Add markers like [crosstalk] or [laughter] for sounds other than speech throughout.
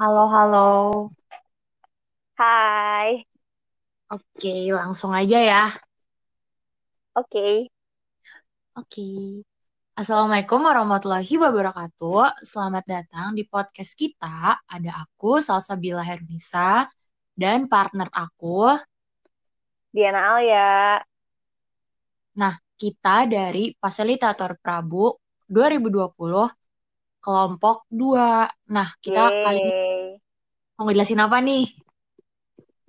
Halo, halo. Hai, Oke, langsung aja ya. oke. Oke. Assalamualaikum warahmatullahi wabarakatuh. Selamat datang di podcast kita. Ada aku, Salsabila Hernisa, dan partner aku. Diana Alia. Nah, kita dari Fasilitator Prabu 2020, kelompok 2. Nah, kita kali ini Yeay. Mau ngejelasin apa nih?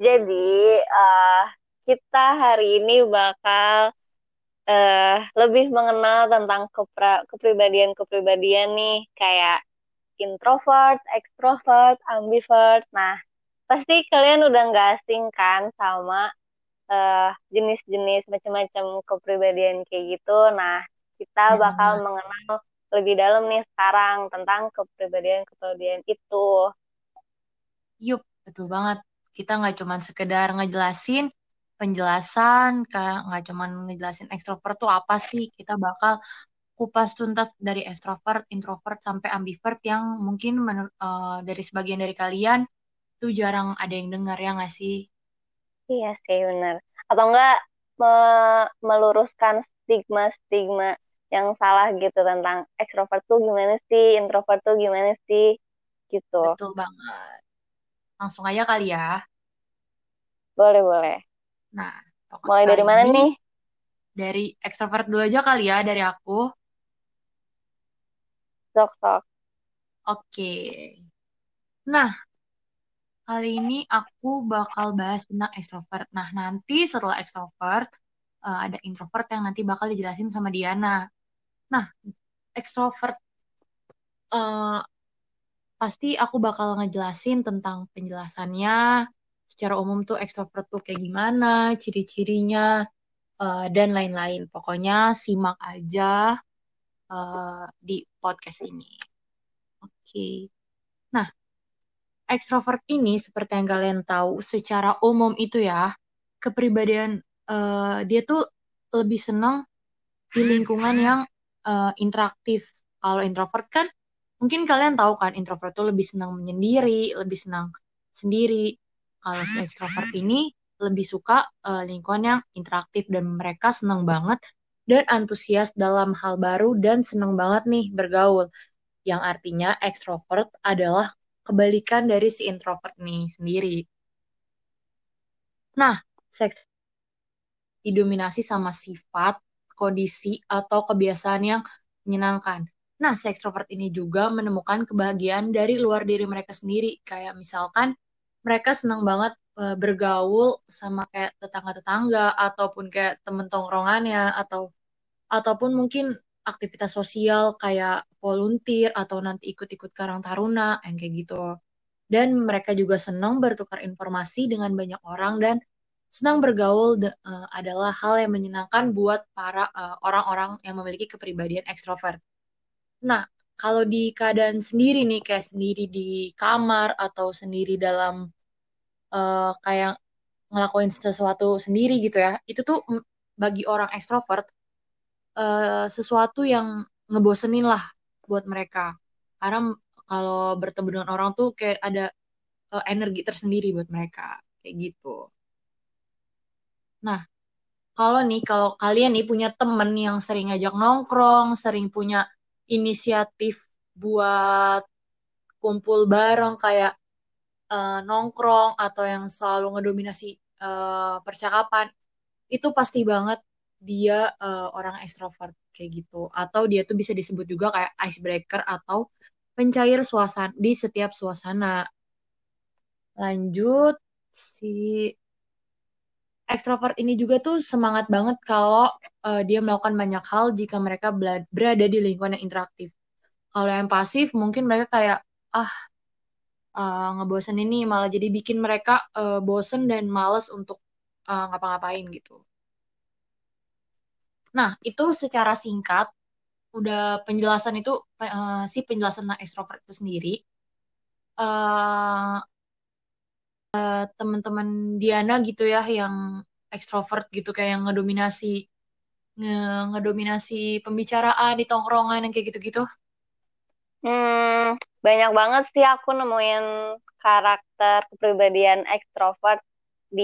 Jadi, eh, kita hari ini bakal eh, lebih mengenal tentang kepra- kepribadian-kepribadian nih, kayak introvert, extrovert, ambivert. Nah, pasti kalian udah nggak asing kan sama eh, jenis-jenis macam-macam kepribadian kayak gitu. Nah, kita bakal Nah, mengenal lebih dalam nih sekarang tentang kepribadian-kepribadian itu. Yup, betul banget. Kita nggak cuman sekedar ngejelasin penjelasan, kayak nggak cuman ngejelasin ekstrovert tuh apa sih. Kita bakal kupas tuntas dari ekstrovert, introvert, sampai ambivert yang mungkin menur- eh, dari sebagian dari kalian tuh jarang ada yang dengar ya nggak sih? Iya sih, benar. Atau enggak me- meluruskan stigma-stigma yang salah gitu tentang ekstrovert tuh gimana sih, introvert tuh gimana sih, gitu. Betul banget. Langsung aja kali ya. Boleh, boleh. Nah, Mulai dari mana ini nih? dari ekstrovert dulu aja kali ya dari aku. Sok-sok. Oke. Nah, Kali ini aku bakal bahas tentang ekstrovert. Nah, nanti setelah ekstrovert, eh, ada introvert yang nanti bakal dijelasin sama Diana. Nah, ekstrovert, eh, pasti aku bakal ngejelasin tentang penjelasannya. Secara umum tuh ekstrovert tuh kayak gimana, ciri-cirinya, eh, dan lain-lain. Pokoknya simak aja, eh, di podcast ini. Oke. Nah, ekstrovert ini seperti yang kalian tahu secara umum itu ya kepribadian eh, dia tuh lebih senang di lingkungan yang eh, interaktif. Kalau introvert kan mungkin kalian tahu kan introvert tuh lebih senang menyendiri, lebih senang sendiri. Kalau si ekstrovert ini lebih suka eh, lingkungan yang interaktif dan mereka senang banget dan antusias dalam hal baru dan senang banget nih bergaul. Yang artinya ekstrovert adalah kebalikan dari si introvert nih sendiri. Nah, seks didominasi sama sifat, kondisi, atau kebiasaan yang menyenangkan. Nah, si ekstrovert ini juga menemukan kebahagiaan dari luar diri mereka sendiri. Kayak misalkan mereka senang banget eh, bergaul sama kayak tetangga-tetangga ataupun kayak temen tongkrongannya atau ataupun mungkin aktivitas sosial kayak volunteer atau nanti ikut-ikut Karang Taruna yang kayak gitu. Dan mereka juga senang bertukar informasi dengan banyak orang dan senang bergaul de- eh, adalah hal yang menyenangkan buat para eh, orang-orang yang memiliki kepribadian ekstrovert. Nah, kalau di keadaan sendiri nih, kayak sendiri di kamar atau sendiri dalam eh, kayak ngelakuin sesuatu sendiri gitu ya, itu tuh bagi orang ekstrovert eh, sesuatu yang ngebosenin lah buat mereka. Karena kalau bertemu dengan orang tuh kayak ada eh, energi tersendiri buat mereka, kayak gitu. Nah, kalau nih, kalau kalian nih punya temen yang sering ngajak nongkrong, sering punya inisiatif buat kumpul bareng kayak eh, nongkrong atau yang selalu ngedominasi eh, percakapan, itu pasti banget dia eh, orang ekstrovert kayak gitu. Atau dia tuh bisa disebut juga kayak icebreaker atau pencair suasana di setiap suasana. Lanjut, si ekstrovert ini juga tuh semangat banget kalau eh, dia melakukan banyak hal jika mereka berada di lingkungan yang interaktif. Kalau yang pasif mungkin mereka kayak ah eh, ngebosen ini malah jadi bikin mereka eh, bosen dan males untuk eh, ngapa-ngapain gitu. Nah, itu secara singkat udah penjelasan itu eh, si penjelasan tentang ekstrovert itu sendiri. Eh teman-teman Diana gitu ya yang ekstrovert gitu kayak yang ngedominasi nge- ngedominasi pembicaraan di tongkrongan yang kayak gitu-gitu. Hmm, banyak banget sih aku nemuin karakter kepribadian ekstrovert di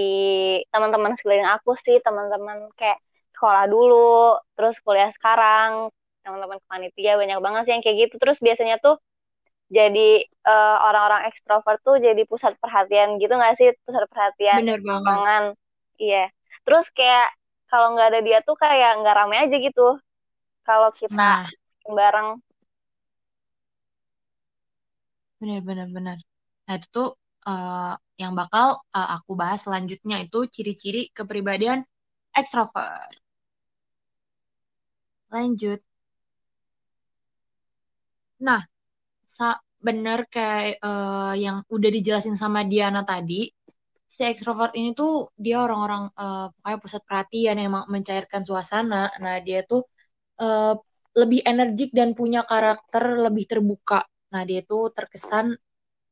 teman-teman sekeliling aku sih, teman-teman kayak sekolah dulu, terus kuliah sekarang, teman-teman panitia banyak banget sih yang kayak gitu. Terus biasanya tuh jadi uh, orang-orang ekstrovert tuh jadi pusat perhatian gitu gak sih? Pusat perhatian Bener banget. Iya. Terus kayak kalau nggak ada dia tuh kayak nggak rame aja gitu. Kalau kita Nah, bareng. bener bener bener. Nah itu tuh uh, yang bakal uh, aku bahas selanjutnya itu ciri-ciri kepribadian ekstrovert. Lanjut. Nah, sa bener kayak uh, yang udah dijelasin sama Diana tadi, si ekstrovert ini tuh dia orang-orang uh, pokoknya pusat perhatian emang mencairkan suasana. Nah, dia tuh uh, lebih energik dan punya karakter lebih terbuka. Nah, dia tuh terkesan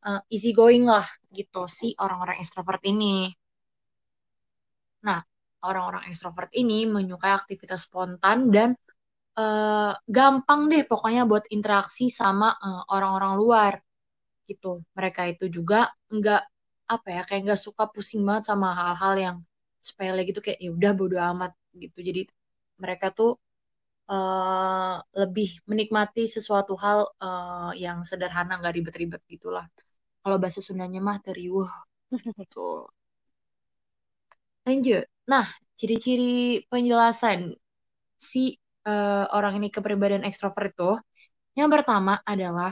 uh, easy going lah gitu sih orang-orang ekstrovert ini. Nah, orang-orang ekstrovert ini menyukai aktivitas spontan dan uh, gampang deh pokoknya buat interaksi sama uh, orang-orang luar gitu. Mereka itu juga nggak apa ya kayak nggak suka pusing banget sama hal-hal yang sepele gitu kayak ya udah bodo amat gitu. Jadi mereka tuh uh, lebih menikmati sesuatu hal uh, yang sederhana nggak ribet-ribet gitulah. Kalau bahasa Sundanya mah teriuh gitu. Lanjut. Nah, ciri-ciri penjelasan si uh, orang ini kepribadian ekstrovert itu, yang pertama adalah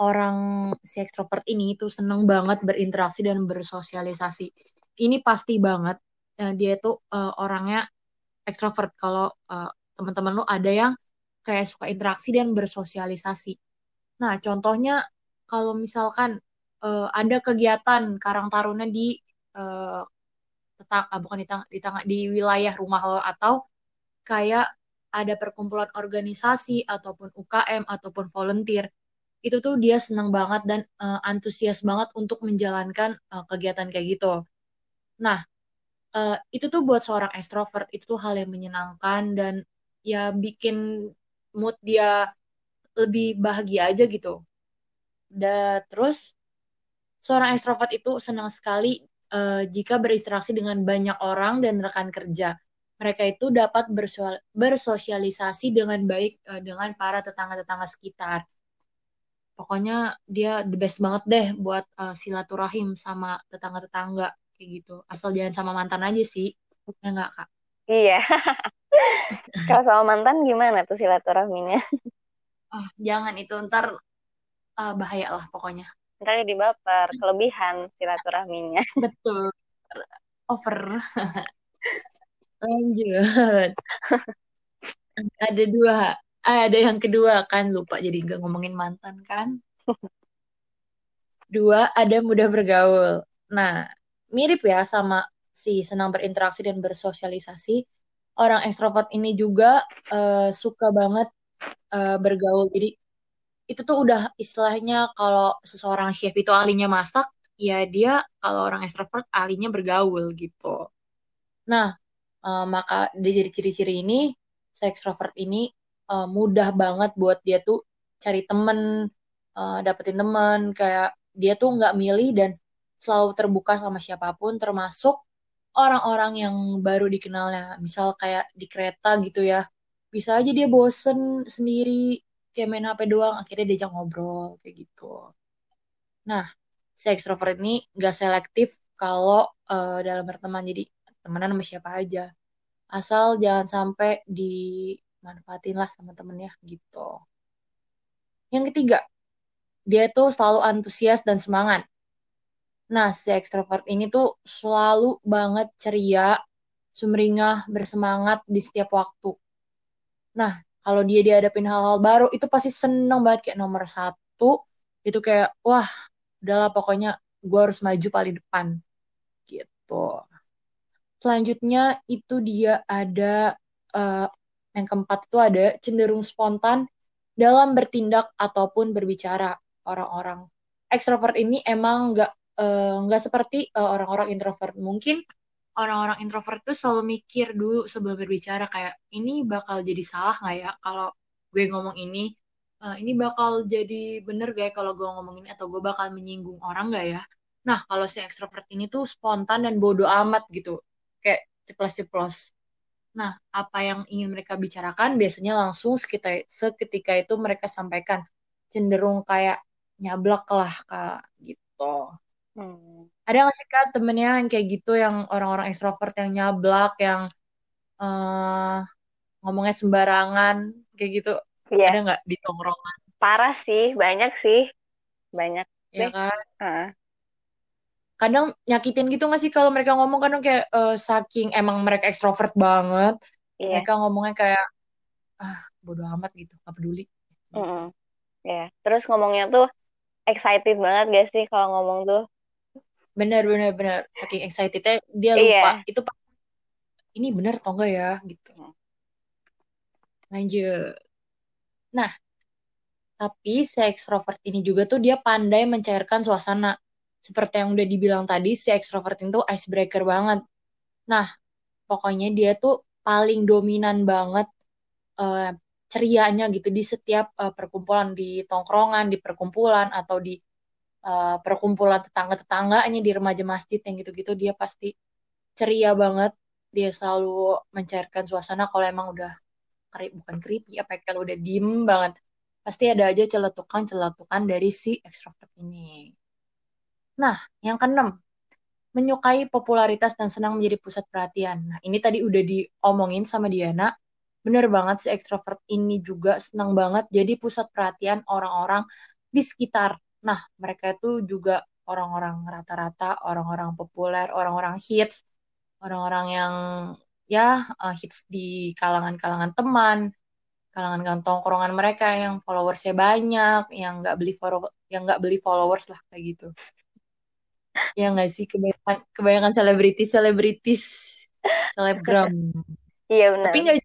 orang si ekstrovert ini itu seneng banget berinteraksi dan bersosialisasi. Ini pasti banget uh, dia tuh uh, orangnya ekstrovert. Kalau uh, teman-teman lu ada yang kayak suka interaksi dan bersosialisasi. Nah, contohnya kalau misalkan uh, ada kegiatan Karang Taruna di uh, tetang, uh, bukan di, tang, di, tang, di wilayah rumah lo atau kayak ada perkumpulan organisasi ataupun UKM ataupun volunteer itu tuh dia senang banget dan uh, antusias banget untuk menjalankan uh, kegiatan kayak gitu. Nah, uh, itu tuh buat seorang extrovert itu tuh hal yang menyenangkan dan ya bikin mood dia lebih bahagia aja gitu. Dan terus seorang extrovert itu senang sekali uh, jika berinteraksi dengan banyak orang dan rekan kerja mereka itu dapat bersosialisasi dengan baik uh, dengan para tetangga-tetangga sekitar. Pokoknya dia the best banget deh buat uh, silaturahim sama tetangga-tetangga kayak gitu. Asal jangan sama mantan aja sih. Ya enggak, Kak? Iya. [laughs] Kalau sama mantan gimana tuh silaturahminya? Ah, jangan itu ntar uh, bahaya lah pokoknya. Ntar jadi baper, kelebihan silaturahminya. Betul. Over. [laughs] Lanjut. [laughs] ada dua. Ada yang kedua kan lupa jadi nggak ngomongin mantan kan. [laughs] Dua ada mudah bergaul. Nah mirip ya sama si senang berinteraksi dan bersosialisasi. Orang ekstrovert ini juga uh, suka banget uh, bergaul. Jadi itu tuh udah istilahnya kalau seseorang chef itu ahlinya masak, ya dia kalau orang ekstrovert ahlinya bergaul gitu. Nah, uh, maka dari ciri-ciri ini si extrovert ini uh, mudah banget buat dia tuh cari temen uh, dapetin temen. Kayak dia tuh nggak milih dan selalu terbuka sama siapa pun termasuk orang-orang yang baru dikenalnya. Misal kayak di kereta gitu ya bisa aja dia bosen sendiri kayak main HP doang akhirnya diajak ngobrol kayak gitu. Nah si extrovert ini nggak selektif kalau uh, dalam berteman. Jadi temenan sama siapa aja. Asal jangan sampai dimanfaatin lah sama temennya gitu. Yang ketiga dia tuh selalu antusias dan semangat. Nah si ekstrovert ini tuh selalu banget ceria sumringah bersemangat di setiap waktu. Nah kalau dia dihadapin hal-hal baru itu pasti seneng banget. Kayak nomor satu itu kayak wah udahlah pokoknya gue harus maju paling depan. Gitu Selanjutnya itu dia ada uh, yang keempat itu ada cenderung spontan dalam bertindak ataupun berbicara orang-orang ekstrovert ini emang nggak uh, nggak seperti orang eh, orang-orang introvert mungkin orang-orang introvert tuh selalu mikir dulu sebelum berbicara kayak ini bakal jadi salah nggak ya kalau gue ngomong ini uh, ini bakal jadi bener gak ya kalau gue ngomongin atau gue bakal menyinggung orang gak ya? Nah, kalau si ekstrovert ini tuh spontan dan bodoh amat gitu. Kayak ceplos-ceplos. Nah, apa yang ingin mereka bicarakan biasanya langsung sekitar, seketika itu mereka sampaikan. Cenderung kayak nyablak lah, Kak, gitu. Hmm. Ada nggak sih, Kak, temennya yang kayak gitu, yang orang-orang ekstrovert yang nyablak, yang uh, ngomongnya sembarangan, kayak gitu? Iya. Ada nggak di tongkrongan? Parah sih, banyak sih. Banyak. Iya kan? Uh. Kadang nyakitin gitu nggak sih kalau mereka ngomong kadang kayak uh, saking emang mereka ekstrovert banget. Iya. Mereka ngomongnya kayak ah bodo amat gitu, gak peduli. Mm -mm. Ya, yeah. terus ngomongnya tuh excited banget gak sih kalau ngomong tuh? Bener bener bener, saking excitednya dia lupa yeah. itu ini bener atau enggak ya gitu. Mm. Lanjut. Nah, tapi si ekstrovert ini juga tuh dia pandai mencairkan suasana. Seperti yang udah dibilang tadi, si ekstrovert itu icebreaker banget. Nah, pokoknya dia tuh paling dominan banget uh, cerianya gitu di setiap uh, perkumpulan, di tongkrongan, di perkumpulan, atau di uh, perkumpulan tetangga-tetangganya, di remaja masjid yang gitu-gitu, dia pasti ceria banget. Dia selalu mencairkan suasana kalau emang udah bukan creepy apa ya, kalau udah diem banget pasti ada aja celetukan-celetukan dari si ekstrovert ini. Nah, yang keenam, menyukai popularitas dan senang menjadi pusat perhatian. Nah, ini tadi udah diomongin sama Diana. Bener banget si ekstrovert ini juga senang banget jadi pusat perhatian orang-orang di sekitar. Nah, mereka itu juga orang-orang rata-rata, orang-orang populer, orang-orang hits, orang-orang yang ya uh, hits di kalangan-kalangan teman, kalangan tongkrongan mereka yang followersnya banyak, yang nggak beli follow, yang nggak beli followers lah kayak gitu. Ya nggak sih kebanyakan kebanyakan selebritis selebritis selebgram. Iya benar. Tapi nggak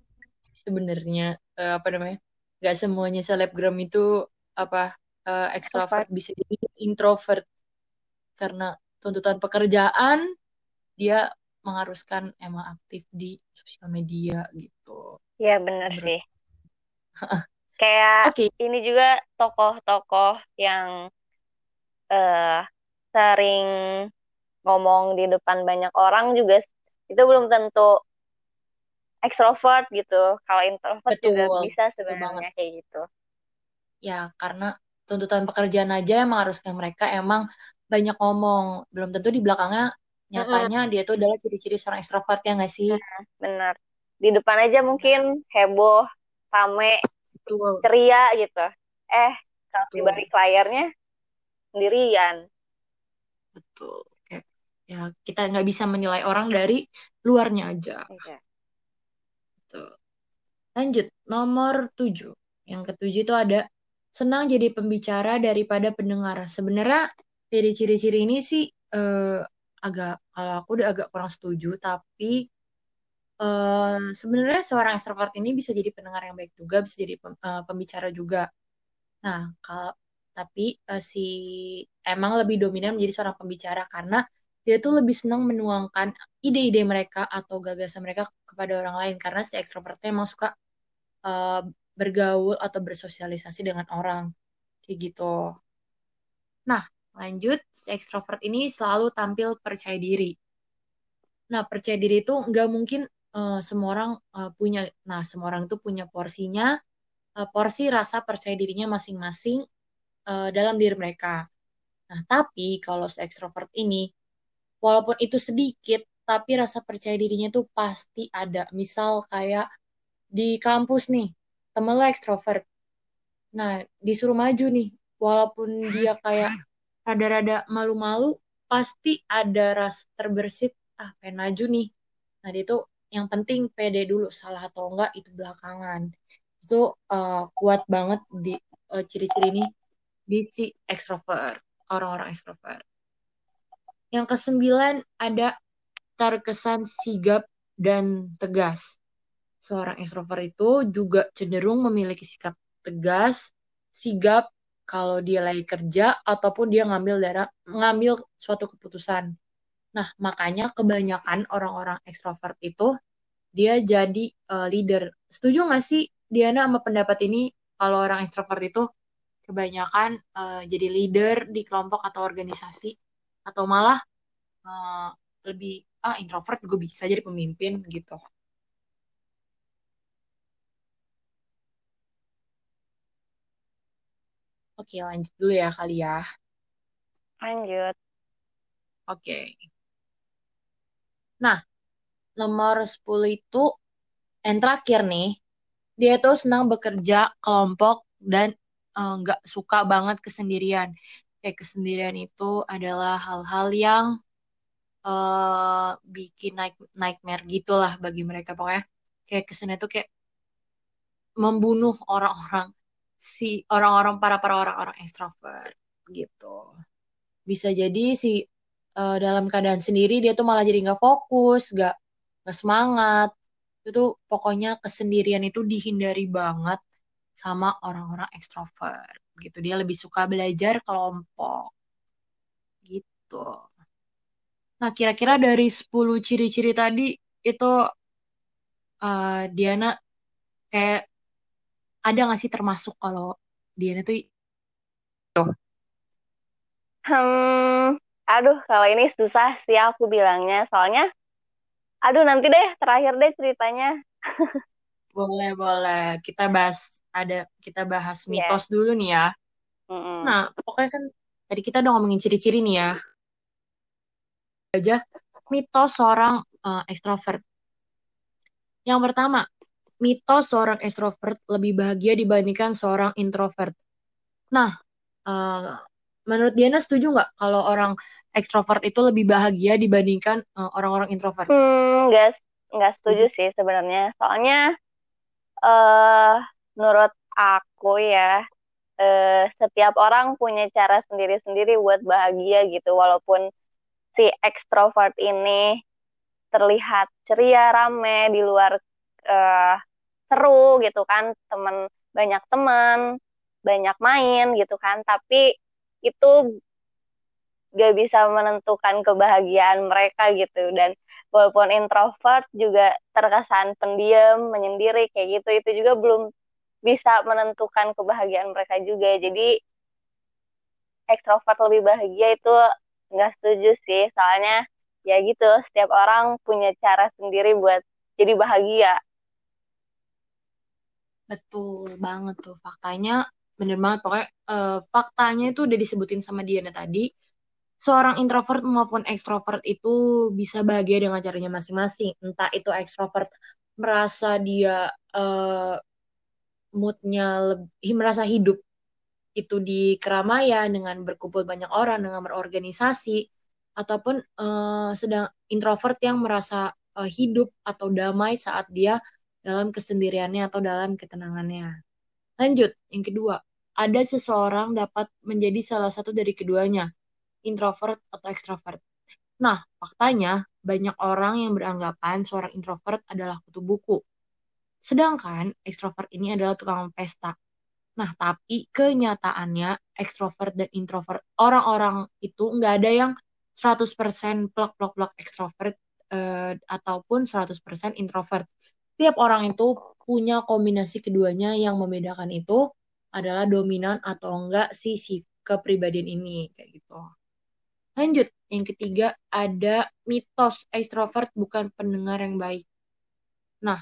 sebenarnya uh, apa namanya? Nggak semuanya selebgram itu apa uh, extrovert bisa jadi introvert karena tuntutan pekerjaan dia mengharuskan emang aktif di sosial media gitu. Iya benar sih. Kayak okay. ini juga tokoh-tokoh yang uh, sering ngomong di depan banyak orang juga itu belum tentu ekstrovert gitu. Kalau introvert Betul. juga bisa sebenarnya kayak gitu. Ya, karena tuntutan pekerjaan aja yang mengharuskan mereka emang banyak ngomong. Belum tentu di belakangnya nyatanya mm -hmm. dia tuh adalah ciri-ciri seorang ekstrovert ya nggak sih benar di depan aja mungkin heboh rame Betul. ceria gitu eh kalau di balik layarnya sendirian betul. Ya kita nggak bisa menilai orang dari luarnya aja. Okay. betul. Lanjut nomor tujuh. Yang ketujuh itu ada senang jadi pembicara daripada pendengar. Sebenarnya dari ciri-ciri ini sih eh, agak kalau aku udah agak kurang setuju tapi uh, sebenarnya seorang extrovert ini bisa jadi pendengar yang baik juga bisa jadi pem, uh, pembicara juga. Nah kalau tapi uh, si emang lebih dominan menjadi seorang pembicara karena dia tuh lebih senang menuangkan ide-ide mereka atau gagasan mereka kepada orang lain karena si ekstrovertnya emang suka uh, bergaul atau bersosialisasi dengan orang kayak gitu. Nah, Lanjut, si ekstrovert ini selalu tampil percaya diri. Nah, percaya diri itu nggak mungkin uh, semua orang uh, punya. Nah, semua orang itu punya porsinya, porsi rasa percaya dirinya masing-masing uh, dalam diri mereka. Nah, tapi kalau si ekstrovert ini, walaupun itu sedikit, tapi rasa percaya dirinya tuh pasti ada. Misal kayak di kampus nih, temen lo ekstrovert. Nah, disuruh maju nih, walaupun dia kayak rada-rada malu-malu pasti ada ras terbersit ah pengen maju nih nah dia tuh yang penting pede dulu salah atau enggak itu belakangan itu uh, kuat banget di uh, ciri-ciri ini di si extrovert orang-orang extrovert yang kesembilan ada terkesan sigap dan tegas seorang extrovert itu juga cenderung memiliki sikap tegas sigap kalau dia lagi kerja ataupun dia ngambil darah ngambil suatu keputusan. Nah, makanya kebanyakan orang-orang ekstrovert itu dia jadi uh, leader. Setuju nggak sih Diana sama pendapat ini kalau orang ekstrovert itu kebanyakan uh, jadi leader di kelompok atau organisasi atau malah uh, lebih ah introvert gue bisa jadi pemimpin gitu. Oke, lanjut dulu ya kali ya. Lanjut. Oke. Nah, nomor 10 itu yang terakhir nih, dia tuh senang bekerja kelompok dan nggak uh, suka banget kesendirian. Kayak kesendirian itu adalah hal-hal yang uh, bikin naik nightmare gitulah bagi mereka pokoknya. Kayak kesendirian itu kayak membunuh orang-orang si orang-orang para para orang-orang ekstrovert gitu. Bisa jadi si uh, dalam keadaan sendiri dia tuh malah jadi nggak fokus, nggak nggak semangat. Itu tuh pokoknya kesendirian itu dihindari banget sama orang-orang ekstrovert gitu. Dia lebih suka belajar kelompok gitu. Nah, kira-kira dari 10 ciri-ciri tadi itu uh, Diana kayak ada nggak sih termasuk kalau Diana tuh Hmm, aduh kalau ini susah sih aku bilangnya. Soalnya, aduh nanti deh terakhir deh ceritanya. [laughs] boleh boleh. Kita bahas ada kita bahas iya. mitos yeah. dulu nih ya. Mm -mm. Nah pokoknya kan tadi kita udah ngomongin ciri-ciri nih ya. Aja mitos seorang uh, ekstrovert. Yang pertama, mitos seorang ekstrovert lebih bahagia dibandingkan seorang introvert. Nah, uh, menurut Diana setuju nggak kalau orang ekstrovert itu lebih bahagia dibandingkan uh, orang-orang introvert? Hmm, nggak nggak setuju sih sebenarnya. Soalnya uh, menurut aku ya uh, setiap orang punya cara sendiri-sendiri buat bahagia gitu. Walaupun si ekstrovert ini terlihat ceria, rame di luar uh, seru gitu kan, teman banyak teman, banyak main gitu kan. Tapi itu gak bisa menentukan kebahagiaan mereka gitu dan walaupun introvert juga terkesan pendiam menyendiri kayak gitu. Itu juga belum bisa menentukan kebahagiaan mereka juga. Jadi ekstrovert lebih bahagia itu nggak setuju sih. Soalnya ya gitu setiap orang punya cara sendiri buat jadi bahagia. Betul banget tuh faktanya. Bener banget pokoknya uh, faktanya itu udah disebutin sama Diana tadi seorang introvert maupun ekstrovert itu bisa bahagia dengan caranya masing-masing entah itu ekstrovert merasa dia uh, moodnya lebih merasa hidup itu di keramaian dengan berkumpul banyak orang dengan berorganisasi ataupun uh, sedang introvert yang merasa uh, hidup atau damai saat dia dalam kesendiriannya atau dalam ketenangannya. Lanjut, yang kedua, ada seseorang dapat menjadi salah satu dari keduanya, introvert atau extrovert. Nah, faktanya banyak orang yang beranggapan seorang introvert adalah kutu buku. Sedangkan extrovert ini adalah tukang pesta. Nah, tapi kenyataannya extrovert dan introvert orang-orang itu nggak ada yang 100% plak-plak-plak extrovert eh, ataupun 100% introvert. Tiap orang itu punya kombinasi keduanya yang membedakan itu adalah dominan atau enggak si si kepribadian ini kayak gitu. Lanjut, yang ketiga ada mitos ekstrovert bukan pendengar yang baik. Nah,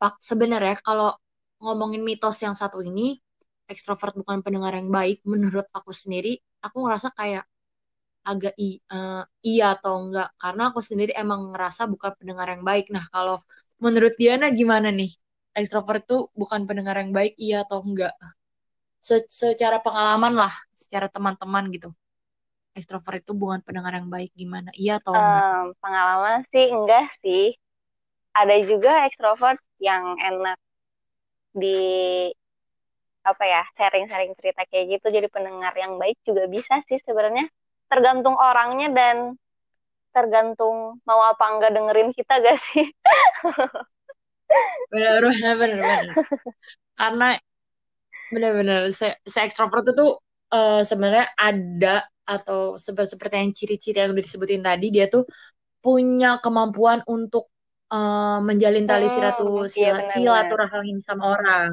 Pak sebenarnya kalau ngomongin mitos yang satu ini ekstrovert bukan pendengar yang baik menurut aku sendiri, aku ngerasa kayak agak i, uh, iya atau enggak karena aku sendiri emang ngerasa bukan pendengar yang baik. Nah, kalau menurut Diana gimana nih? Ekstrovert itu bukan pendengar yang baik, iya atau enggak? Se secara pengalaman lah, secara teman-teman gitu. Ekstrovert itu bukan pendengar yang baik, gimana? Iya atau enggak? Um, pengalaman sih enggak sih. Ada juga ekstrovert yang enak di apa ya sharing-sharing cerita kayak gitu jadi pendengar yang baik juga bisa sih sebenarnya tergantung orangnya dan tergantung mau apa enggak dengerin kita gak sih? [laughs] benar benar benar benar karena benar-benar se, se ekstrovert itu uh, sebenarnya ada atau seperti seperti yang ciri-ciri yang udah disebutin tadi dia tuh punya kemampuan untuk uh, menjalin tali hmm, siratu, iya, silaturahim sama orang.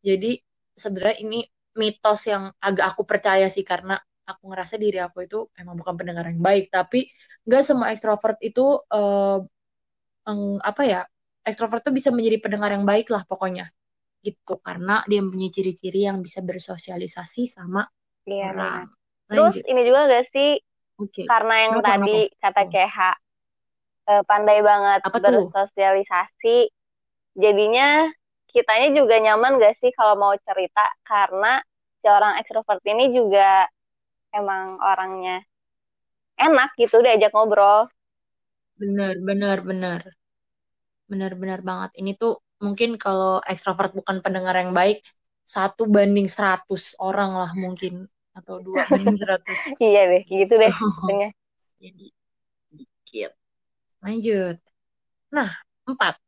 Jadi sebenarnya ini mitos yang agak aku percaya sih karena aku ngerasa diri aku itu emang bukan pendengar yang baik, tapi nggak semua ekstrovert itu uh, apa ya ekstrovert tuh bisa menjadi pendengar yang baik lah pokoknya gitu. Karena dia punya ciri-ciri yang bisa bersosialisasi sama iya, orang. Terus ini juga gak sih okay. karena yang kenapa, tadi kenapa? kata CH eh, pandai banget Apa bersosialisasi, tuh? jadinya kitanya juga nyaman gak sih kalau mau cerita karena si orang ekstrovert ini juga emang orangnya enak gitu diajak ngobrol. Bener, bener, bener. Bener, bener banget. Ini tuh mungkin kalau ekstrovert bukan pendengar yang baik, satu banding seratus orang lah mungkin. Atau dua [laughs] banding seratus. iya deh, gitu deh. [laughs] Jadi, dikit. Lanjut. Nah, empat.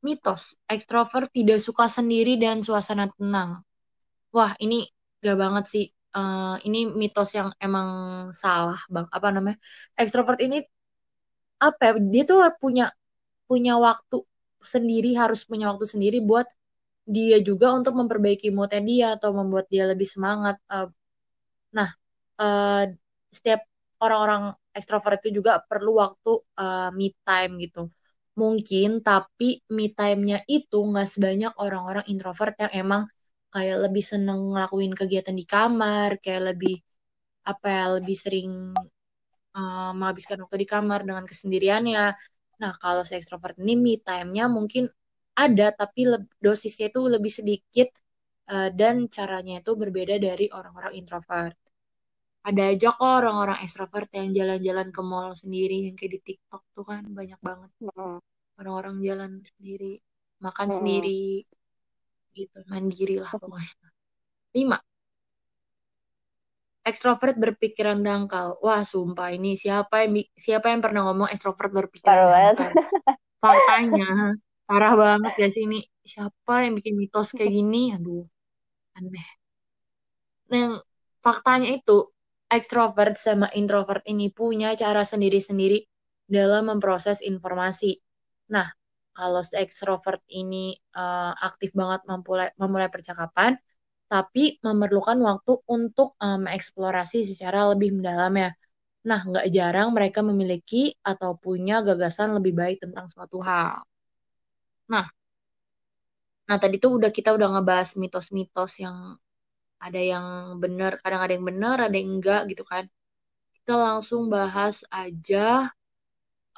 Mitos, ekstrovert tidak suka sendiri dan suasana tenang. Wah, ini gak banget sih. Uh, ini mitos yang emang salah, bang. Apa namanya? Ekstrovert ini apa ya, dia tuh punya punya waktu sendiri harus punya waktu sendiri buat dia juga untuk memperbaiki moodnya dia atau membuat dia lebih semangat uh, nah uh, setiap orang-orang ekstrovert itu juga perlu waktu uh, me time gitu mungkin tapi me time-nya itu nggak sebanyak orang-orang introvert yang emang kayak lebih seneng ngelakuin kegiatan di kamar kayak lebih apa ya lebih sering uh, menghabiskan waktu di kamar dengan kesendiriannya. Nah, kalau si ekstrovert ini me time-nya mungkin ada, tapi dosisnya itu lebih sedikit uh, dan caranya itu berbeda dari orang-orang introvert. Ada aja kok orang-orang ekstrovert yang jalan-jalan ke mall sendiri, yang kayak di TikTok tuh kan banyak banget. Orang-orang jalan sendiri, makan hmm. sendiri, gitu, mandiri lah pokoknya. Lima, ekstrovert berpikiran dangkal. Wah, sumpah ini siapa yang siapa yang pernah ngomong ekstrovert berpikiran dangkal? Faktanya parah banget ya sih ini. Siapa yang bikin mitos kayak gini? Aduh, aneh. Nah, faktanya itu ekstrovert sama introvert ini punya cara sendiri-sendiri dalam memproses informasi. Nah, kalau ekstrovert ini uh, aktif banget memulai memulai percakapan, tapi memerlukan waktu untuk um, mengeksplorasi secara lebih mendalam ya. Nah, nggak jarang mereka memiliki atau punya gagasan lebih baik tentang suatu hal. Nah, nah tadi tuh udah kita udah ngebahas mitos-mitos yang ada yang benar, kadang ada yang benar, ada yang enggak gitu kan. Kita langsung bahas aja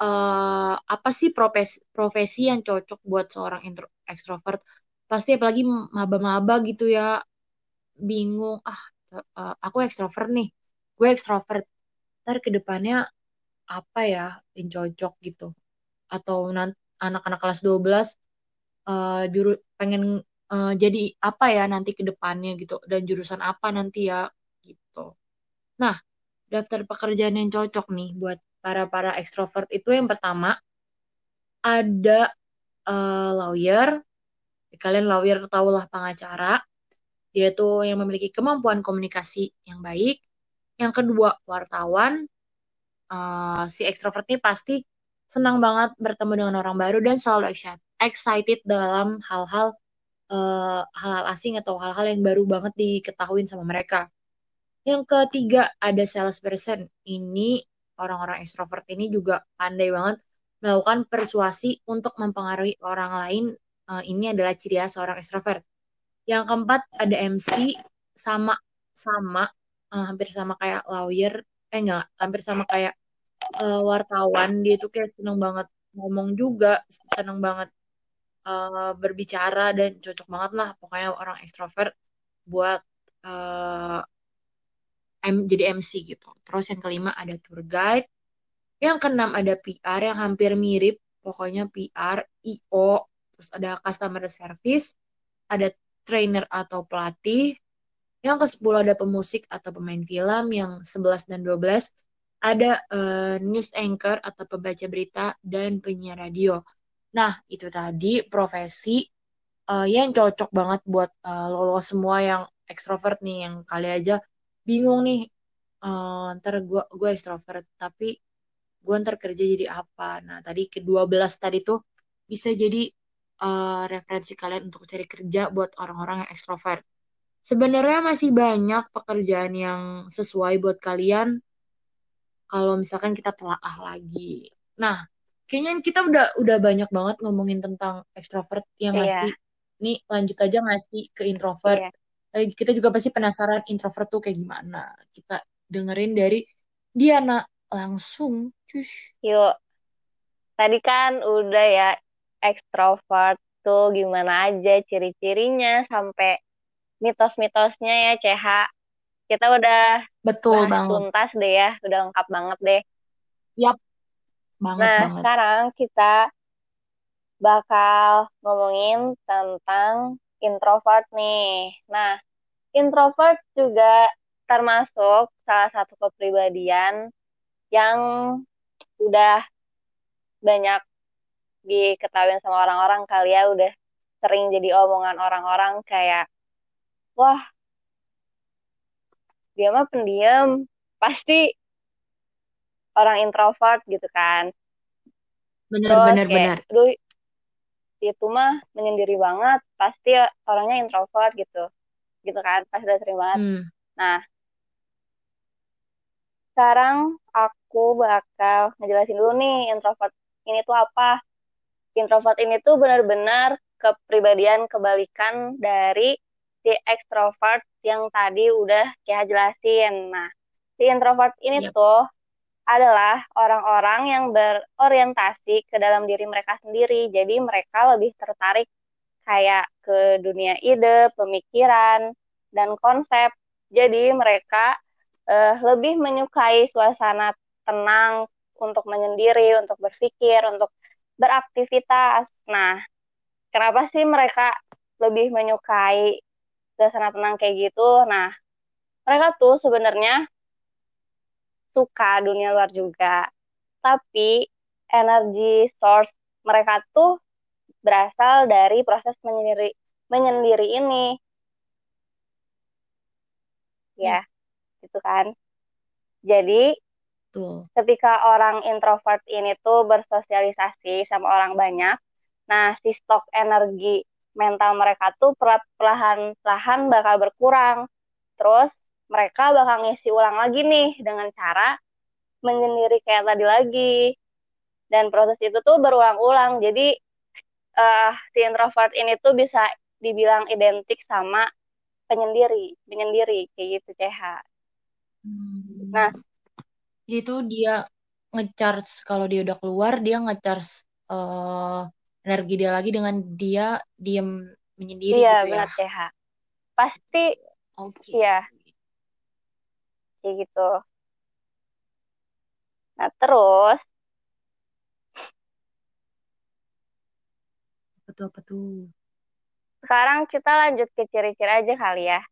uh, apa sih profesi, profesi yang cocok buat seorang intro, ekstrovert. Pasti apalagi maba-maba gitu ya bingung ah uh, aku ekstrovert nih gue ekstrovert ntar ke depannya apa ya yang cocok gitu atau nanti anak-anak kelas 12 uh, juru pengen uh, jadi apa ya nanti ke depannya gitu dan jurusan apa nanti ya gitu nah daftar pekerjaan yang cocok nih buat para para ekstrovert itu yang pertama ada uh, lawyer kalian lawyer tahulah pengacara dia tuh yang memiliki kemampuan komunikasi yang baik. Yang kedua, wartawan. Uh, si ekstrovert ini pasti senang banget bertemu dengan orang baru dan selalu excited dalam hal-hal uh, hal-hal asing atau hal-hal yang baru banget diketahui sama mereka. Yang ketiga ada salesperson. Ini orang-orang ekstrovert ini juga pandai banget melakukan persuasi untuk mempengaruhi orang lain. Uh, ini adalah ciri khas seorang ekstrovert. Yang keempat ada MC sama sama uh, hampir sama kayak lawyer eh enggak hampir sama kayak uh, wartawan dia tuh kayak seneng banget ngomong juga seneng banget uh, berbicara dan cocok banget lah pokoknya orang ekstrovert buat uh, M, jadi MC gitu. Terus yang kelima ada tour guide. Yang keenam ada PR yang hampir mirip, pokoknya PR, IO, terus ada customer service, ada trainer atau pelatih. Yang ke-10 ada pemusik atau pemain film. Yang 11 dan 12 ada uh, news anchor atau pembaca berita dan penyiar radio. Nah, itu tadi profesi uh, yang cocok banget buat uh, lo, semua yang ekstrovert nih, yang kali aja bingung nih, uh, ntar gue gue ekstrovert, tapi gue ntar kerja jadi apa. Nah, tadi ke-12 tadi tuh bisa jadi uh, referensi kalian untuk cari kerja buat orang-orang yang ekstrovert. Sebenarnya masih banyak pekerjaan yang sesuai buat kalian kalau misalkan kita telaah lagi. Nah, kayaknya kita udah udah banyak banget ngomongin tentang ekstrovert ya nggak Iya. sih? Nih lanjut aja nggak sih ke introvert? Iya. Eh, kita juga pasti penasaran introvert tuh kayak gimana. Kita dengerin dari Diana langsung. Cus. Yuk. Tadi kan udah ya ekstrovert tuh gimana aja ciri-cirinya sampai mitos-mitosnya ya CH. Kita udah Betul banget. tuntas deh ya, udah lengkap banget deh. Yap. Banget Nah, banget. sekarang kita bakal ngomongin tentang introvert nih. Nah, introvert juga termasuk salah satu kepribadian yang udah banyak diketahui sama orang-orang kali ya, udah sering jadi omongan orang-orang kayak, wah, dia mah pendiam, pasti orang introvert gitu kan. Bener, Terus bener, kayak, bener. aduh, itu mah menyendiri banget, pasti orangnya introvert gitu. Gitu kan, pasti udah sering banget. Hmm. Nah, sekarang aku bakal ngejelasin dulu nih introvert ini tuh apa. Introvert ini tuh benar-benar kepribadian kebalikan dari si extrovert yang tadi udah kayak jelasin. Nah, si introvert ini Yap. tuh adalah orang-orang yang berorientasi ke dalam diri mereka sendiri. Jadi mereka lebih tertarik kayak ke dunia ide, pemikiran, dan konsep. Jadi mereka uh, lebih menyukai suasana tenang untuk menyendiri, untuk berpikir, untuk beraktivitas. Nah, kenapa sih mereka lebih menyukai suasana tenang kayak gitu? Nah, mereka tuh sebenarnya suka dunia luar juga. Tapi energi source mereka tuh berasal dari proses menyendiri menyendiri ini. Ya, hmm. gitu kan. Jadi, Tuh. ketika orang introvert ini tuh bersosialisasi sama orang banyak, nah si stok energi mental mereka tuh perlahan-lahan bakal berkurang. Terus mereka bakal ngisi ulang lagi nih dengan cara menyendiri kayak tadi lagi. Dan proses itu tuh berulang-ulang. Jadi uh, si introvert ini tuh bisa dibilang identik sama penyendiri, penyendiri kayak gitu CH. Hmm. Nah, itu dia ngecharge kalau dia udah keluar dia ngecharge uh, energi dia lagi dengan dia diem menyendiri iya, gitu ya. Iya, benar CH. Pasti Oke. Okay. Iya. Kayak gitu. Nah, terus betul betul. Sekarang kita lanjut ke ciri-ciri aja kali ya.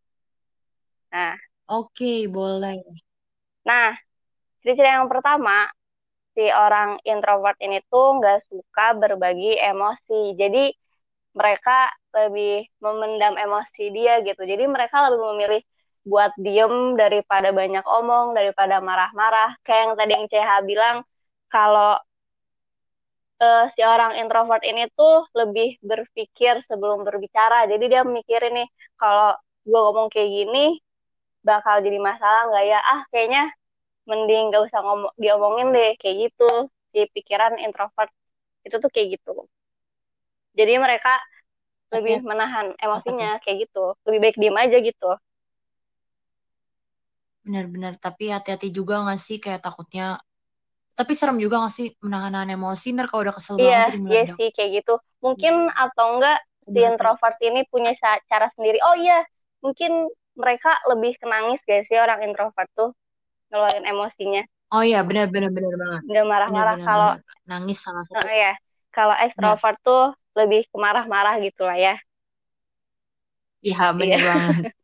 Nah. Oke, okay, boleh. Nah, ciri-ciri yang pertama, si orang introvert ini tuh nggak suka berbagi emosi. Jadi mereka lebih memendam emosi dia gitu. Jadi mereka lebih memilih buat diem daripada banyak omong, daripada marah-marah. Kayak yang tadi yang CH bilang, kalau uh, si orang introvert ini tuh lebih berpikir sebelum berbicara. Jadi dia mikirin nih, kalau gue ngomong kayak gini, bakal jadi masalah nggak ya? Ah, kayaknya mending gak usah ngomong diomongin deh kayak gitu. Di pikiran introvert itu tuh kayak gitu. Jadi mereka lebih menahan emosinya kayak gitu. Lebih baik diem aja gitu. Benar-benar, tapi hati-hati juga gak sih kayak takutnya tapi serem juga gak sih menahan emosi ntar kalau udah kesel iya, banget Iya sih kayak gitu. Mungkin hmm. atau enggak si introvert ini punya cara sendiri. Oh iya, mungkin mereka lebih kenangis gak sih orang introvert tuh ngeluarin emosinya. Oh iya, benar benar benar banget. Nggak marah-marah kalau nangis salah satu. Oh iya, kalau ekstrovert nah. tuh lebih kemarah-marah gitu lah ya. Iya, benar iya. banget. [laughs]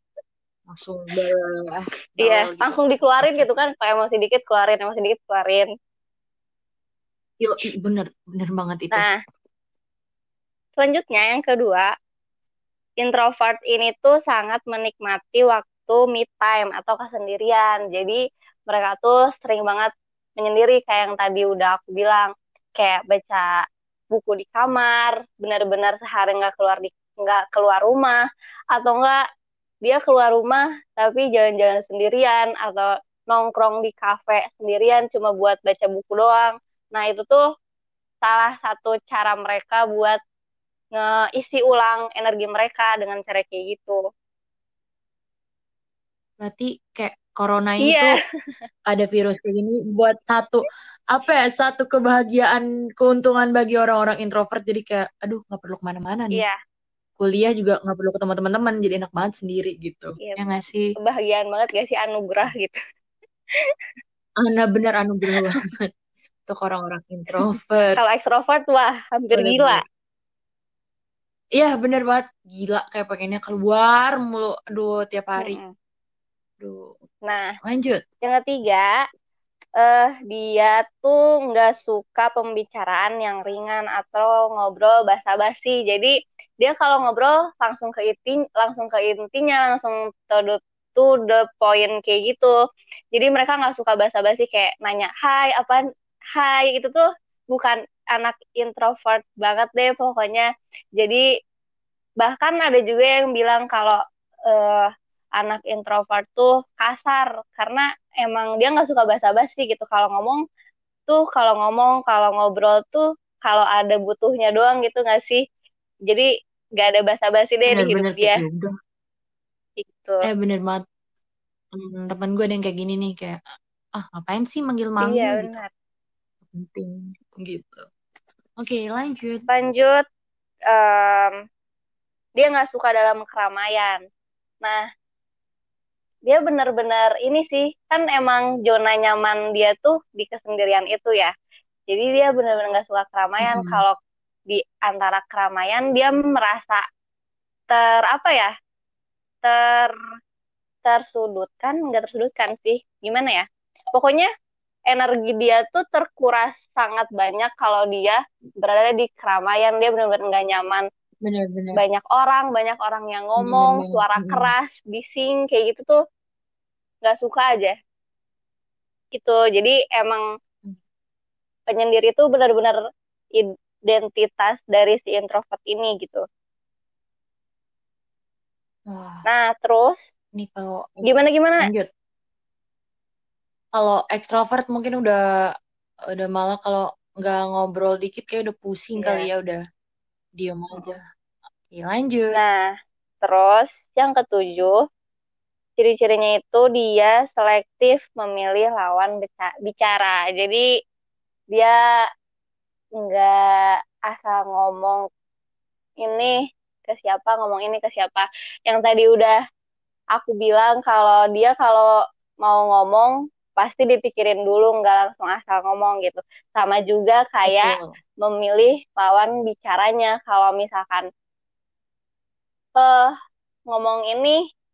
Langsung bawah. Iya, gitu. langsung dikeluarin gitu kan. Kalau emosi dikit keluarin, emosi dikit keluarin. Yo, bener, bener banget itu. Nah, selanjutnya yang kedua, introvert ini tuh sangat menikmati waktu me time atau kesendirian. Jadi mereka tuh sering banget menyendiri kayak yang tadi udah aku bilang, kayak baca buku di kamar benar-benar sehari nggak keluar di nggak keluar rumah atau enggak dia keluar rumah tapi jalan-jalan sendirian atau nongkrong di kafe sendirian cuma buat baca buku doang. Nah itu tuh salah satu cara mereka buat ngeisi ulang energi mereka dengan cara kayak gitu. Berarti kayak corona ini Iya. tuh [laughs] ada virus gini buat satu apa ya satu kebahagiaan keuntungan bagi orang-orang introvert. Jadi kayak aduh nggak perlu ke mana-mana nih. Iya, kuliah juga nggak perlu ketemu teman-teman jadi enak banget sendiri gitu. Iya. ya nggak sih? Kebahagiaan banget gak sih? Anugerah gitu. Ana bener anugerah [laughs] banget. Untuk orang-orang introvert. Kalau ekstrovert wah hampir Bener, gila. Iya bener banget. Gila kayak pengennya keluar mulu. Aduh tiap hari. Mm-mm. aduh. Nah, lanjut. yang ketiga, eh dia tuh nggak suka pembicaraan yang ringan atau ngobrol basa-basi. Jadi dia kalau ngobrol langsung ke inti, langsung ke intinya, langsung to the, to the point kayak gitu. Jadi mereka nggak suka basa-basi kayak nanya, hai apa, hai itu tuh bukan anak introvert banget deh pokoknya. Jadi bahkan ada juga yang bilang kalau eh, anak introvert tuh kasar karena emang dia nggak suka basa-basi gitu kalau ngomong tuh kalau ngomong kalau ngobrol tuh kalau ada butuhnya doang gitu nggak sih jadi nggak ada basa-basi deh di hidup bener-bener dia. udah gitu. Eh bener banget. Hmm, temen gue ada yang kayak gini nih kayak ah ngapain sih manggil-manggil iya gitu. benar penting gitu. Oke lanjut. Lanjut em, dia nggak suka dalam keramaian. Nah dia benar-benar ini sih kan emang zona nyaman dia tuh di kesendirian itu ya. Jadi dia benar-benar nggak suka keramaian. Mhm. kalau di antara keramaian dia merasa ter apa ya ter tersudutkan nggak tersudutkan sih gimana ya pokoknya energi dia tuh terkuras sangat banyak kalau dia berada di keramaian dia benar-benar nggak nyaman. Bener-bener banyak orang banyak orang yang ngomong Bener-bener. suara keras bising kayak gitu tuh nggak suka aja. Gitu jadi emang penyendiri tuh benar-benar identitas dari si introvert ini gitu. Wah. Nah terus nih kalau gimana gimana? lanjut. Kalau ekstrovert mungkin udah udah malah kalau nggak ngobrol dikit kayak udah pusing Iya. kali ya udah diem aja. Oke lanjut. Nah, terus yang ketujuh, ciri-cirinya itu dia selektif memilih lawan bicara. Jadi dia nggak asal ngomong ini ke siapa, ngomong ini ke siapa. Yang tadi udah aku bilang kalau dia kalau mau ngomong pasti dipikirin dulu, nggak langsung asal ngomong gitu. Sama juga kayak betul memilih lawan bicaranya. Kalau misalkan eh ngomong ini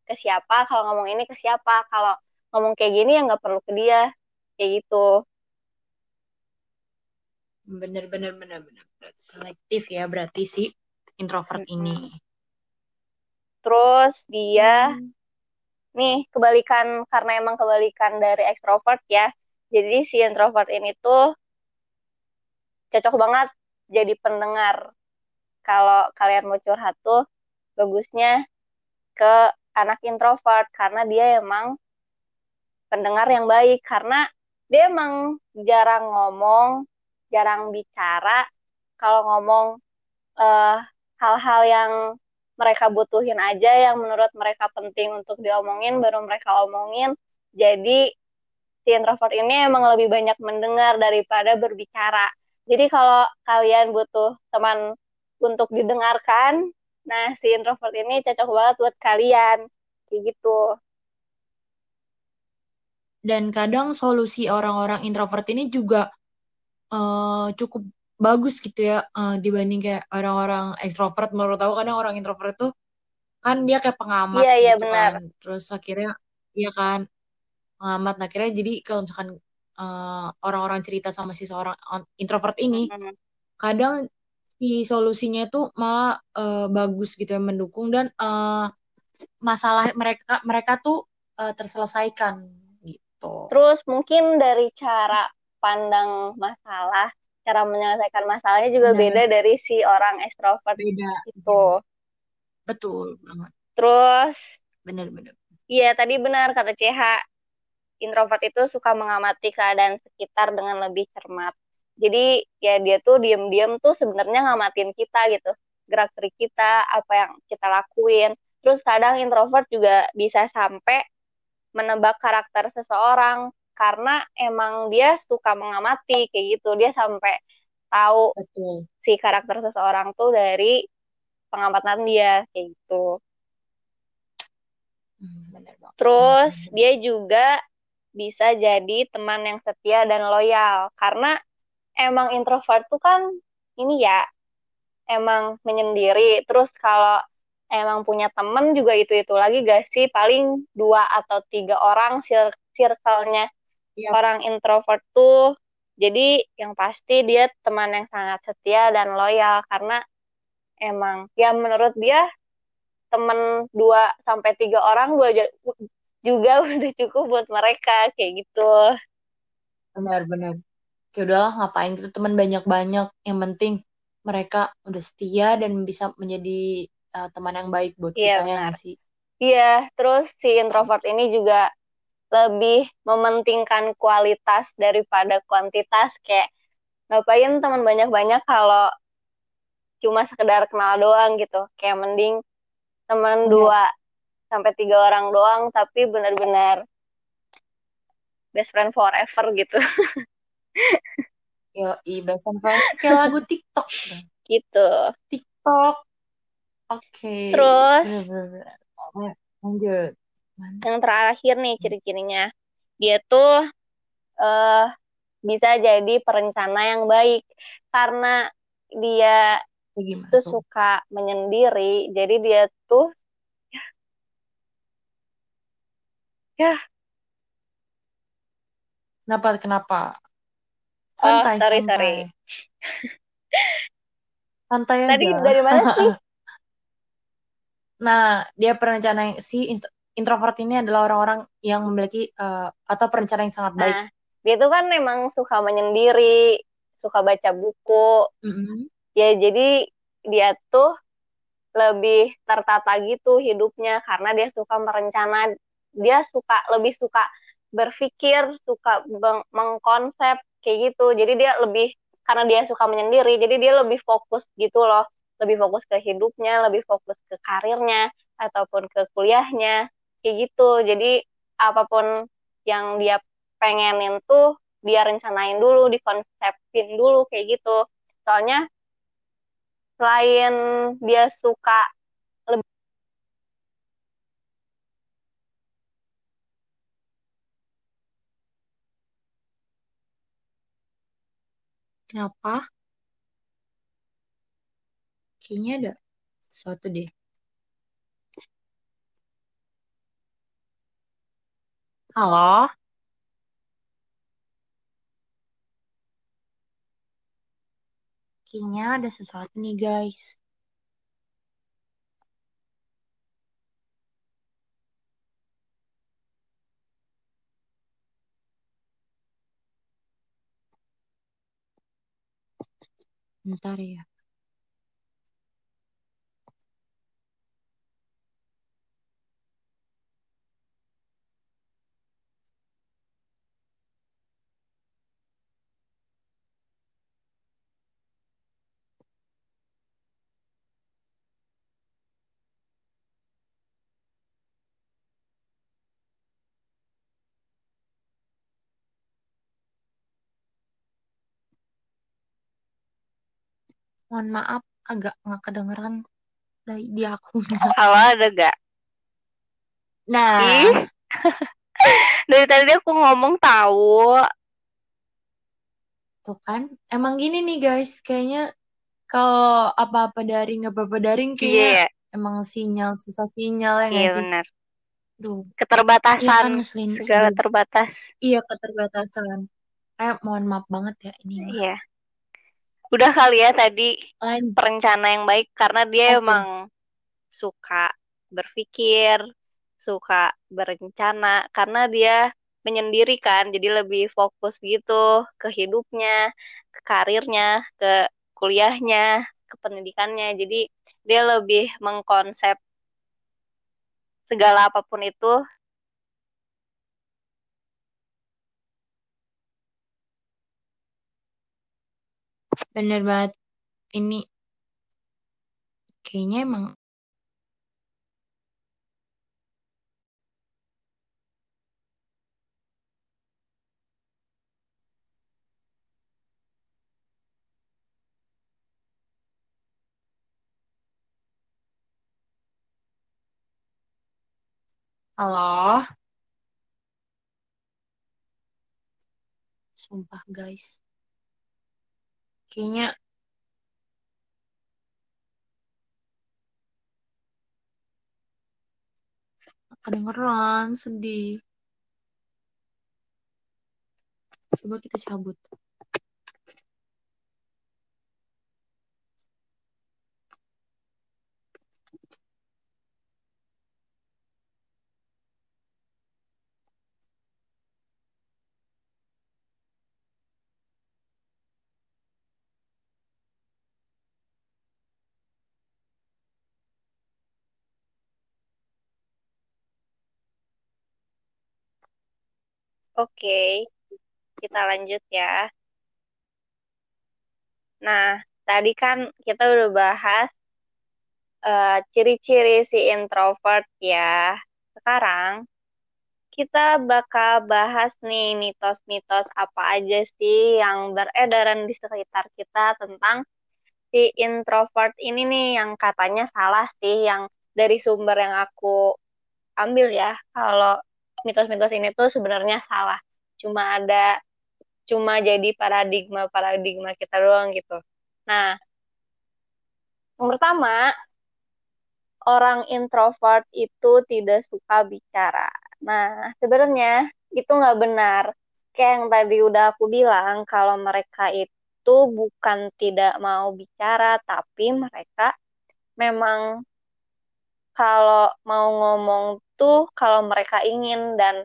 ke siapa, kalau ngomong ini ke siapa, kalau ngomong kayak gini ya nggak perlu ke dia, kayak gitu. Bener bener bener bener selektif ya berarti si introvert ini Terus dia Hmm. nih kebalikan karena emang kebalikan dari ekstrovert ya. Jadi si introvert ini tuh cocok banget jadi pendengar. Kalau kalian mau curhat tuh bagusnya ke anak introvert karena dia emang pendengar yang baik karena dia emang jarang ngomong, jarang bicara. Kalau ngomong eh, hal-hal yang mereka butuhin aja yang menurut mereka penting untuk diomongin baru mereka omongin. Jadi si introvert ini emang lebih banyak mendengar daripada berbicara. Jadi kalau kalian butuh teman untuk didengarkan, nah si introvert ini cocok banget buat kalian. Kayak gitu. dan kadang solusi orang-orang introvert ini juga eh, cukup bagus gitu ya eh, dibanding kayak orang-orang ekstrovert menurut aku kadang orang introvert tuh kan dia kayak pengamat Iya, iya gitu benar. kan terus akhirnya iya kan pengamat nah akhirnya jadi kalau misalkan eh, orang-orang cerita sama si seorang introvert ini Mm. kadang si solusinya itu malah eh, bagus gitu ya mendukung dan eh, masalah mereka mereka tuh eh, terselesaikan gitu Terus mungkin dari cara pandang masalah cara menyelesaikan masalahnya juga Benar. beda dari si orang ekstrovert Beda. itu. Betul banget. Terus, Benar-benar. iya tadi benar kata CH, introvert itu suka mengamati keadaan sekitar dengan lebih cermat. Jadi ya dia tuh diam-diam tuh sebenarnya ngamatin kita gitu, gerak gerik kita, apa yang kita lakuin. Terus kadang introvert juga bisa sampai menebak karakter seseorang karena emang dia suka mengamati kayak gitu. Dia sampai tahu Betul. si karakter seseorang tuh dari pengamatan dia kayak gitu. Hmm, banget. Terus Hmm. dia juga bisa jadi teman yang setia dan loyal karena emang introvert tuh kan ini ya emang menyendiri. Terus kalau emang punya temen juga itu-itu lagi gak sih paling dua atau tiga orang cir- circle-nya Yap. orang introvert tuh. Jadi yang pasti dia teman yang sangat setia dan loyal karena emang ya menurut dia temen dua sampai tiga orang dua juga [laughs] udah cukup buat mereka kayak gitu. Benar-benar. Kayak udahlah ngapain gitu teman banyak-banyak. Yang penting mereka udah setia dan bisa menjadi uh, teman yang baik buat Iya, kita ya benar. nggak sih? Iya, terus si introvert ini juga lebih mementingkan kualitas daripada kuantitas kayak ngapain teman banyak-banyak kalau cuma sekedar kenal doang gitu. Kayak mending teman Benar. dua sampai tiga orang doang tapi benar-benar best friend forever gitu. Yo, i best friend kayak lagu TikTok. gitu. TikTok. Oke. Terus Bener-bener. Oh, Lanjut. Yang terakhir nih ciri-cirinya dia tuh eh bisa jadi perencana yang baik karena dia Kayak gimana tuh tuh? suka menyendiri jadi dia tuh ya Kenapa? Kenapa? oh Santai, sorry santai. sorry [laughs] Santai tadi aja. dari mana sih [laughs] Nah, dia perencana si introvert ini adalah orang-orang yang memiliki eh, atau perencana yang sangat baik. nah dia tuh kan memang suka menyendiri suka baca buku. Mm-mm. ya jadi dia tuh lebih tertata gitu hidupnya karena dia suka merencana. Dia suka lebih suka berpikir suka mengkonsep kayak gitu. Jadi dia lebih karena dia suka menyendiri jadi dia lebih fokus gitu loh. Lebih fokus ke hidupnya lebih fokus ke karirnya ataupun ke kuliahnya kayak gitu jadi apa pun yang dia pengenin tuh dia rencanain dulu dikonsepin dulu kayak gitu soalnya selain dia suka Kenapa? Kayaknya ada sesuatu deh. Halo? Kayaknya ada sesuatu nih, guys. Bentar ya. Mohon maaf, agak nggak kedengeran dari di akunya. halo ada gak ih Nah, [laughs] dari tadi aku ngomong tahu tuh kan. Emang gini nih, guys. Kayaknya kalau apa-apa daring, apa-apa daring, kayaknya ya emang sinyal, susah sinyal ya nggak sih? benar Duh, iya kan keterbatasan ngeselin, segala sebel. terbatas Iya, keterbatasan. Eh, mohon maaf banget ya ini iya udah kali ya tadi Lanjut. perencana yang baik karena dia Oke. emang suka berpikir suka berencana karena dia menyendiri kan jadi lebih fokus gitu ke hidupnya karirnya, ke kuliahnya, ke pendidikannya. Jadi dia lebih mengkonsep segala apa pun itu bener banget. Ini kayaknya emang halo? Sumpah guys kayaknya kedengeran sedih. Coba kita cabut Oke, kita lanjut ya. Nah, tadi kan kita udah bahas uh, ciri-ciri si introvert ya. Sekarang kita bakal bahas nih mitos-mitos apa aja sih yang beredaran di sekitar kita tentang si introvert ini nih yang katanya salah sih yang dari sumber yang aku ambil ya kalau mitos-mitos ini tuh sebenarnya salah. Cuma ada cuma jadi paradigma paradigma kita doang gitu. Nah yang pertama orang introvert itu tidak suka bicara. Nah sebenarnya itu nggak benar. Kayak yang tadi udah aku bilang kalau mereka itu bukan tidak mau bicara tapi mereka memang kalau mau ngomong tuh kalau mereka ingin dan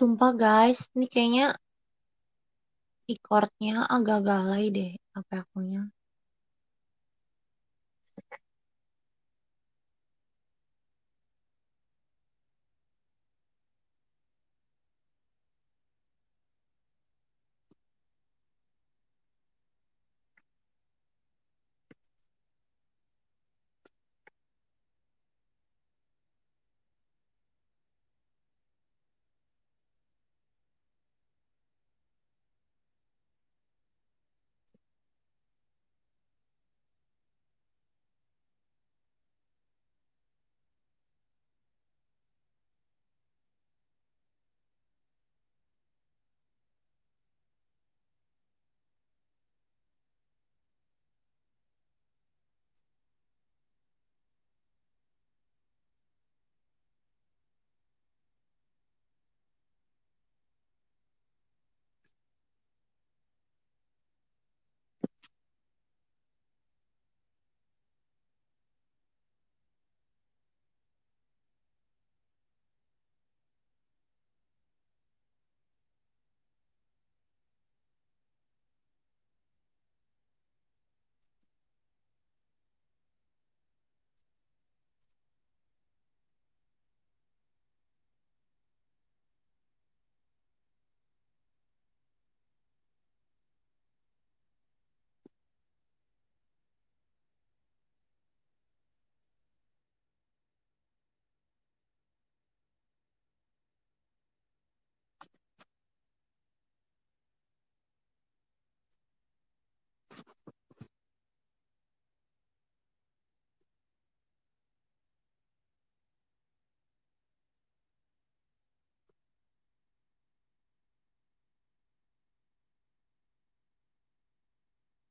Sumpah guys, ini kayaknya recordnya agak galai deh apa akunya.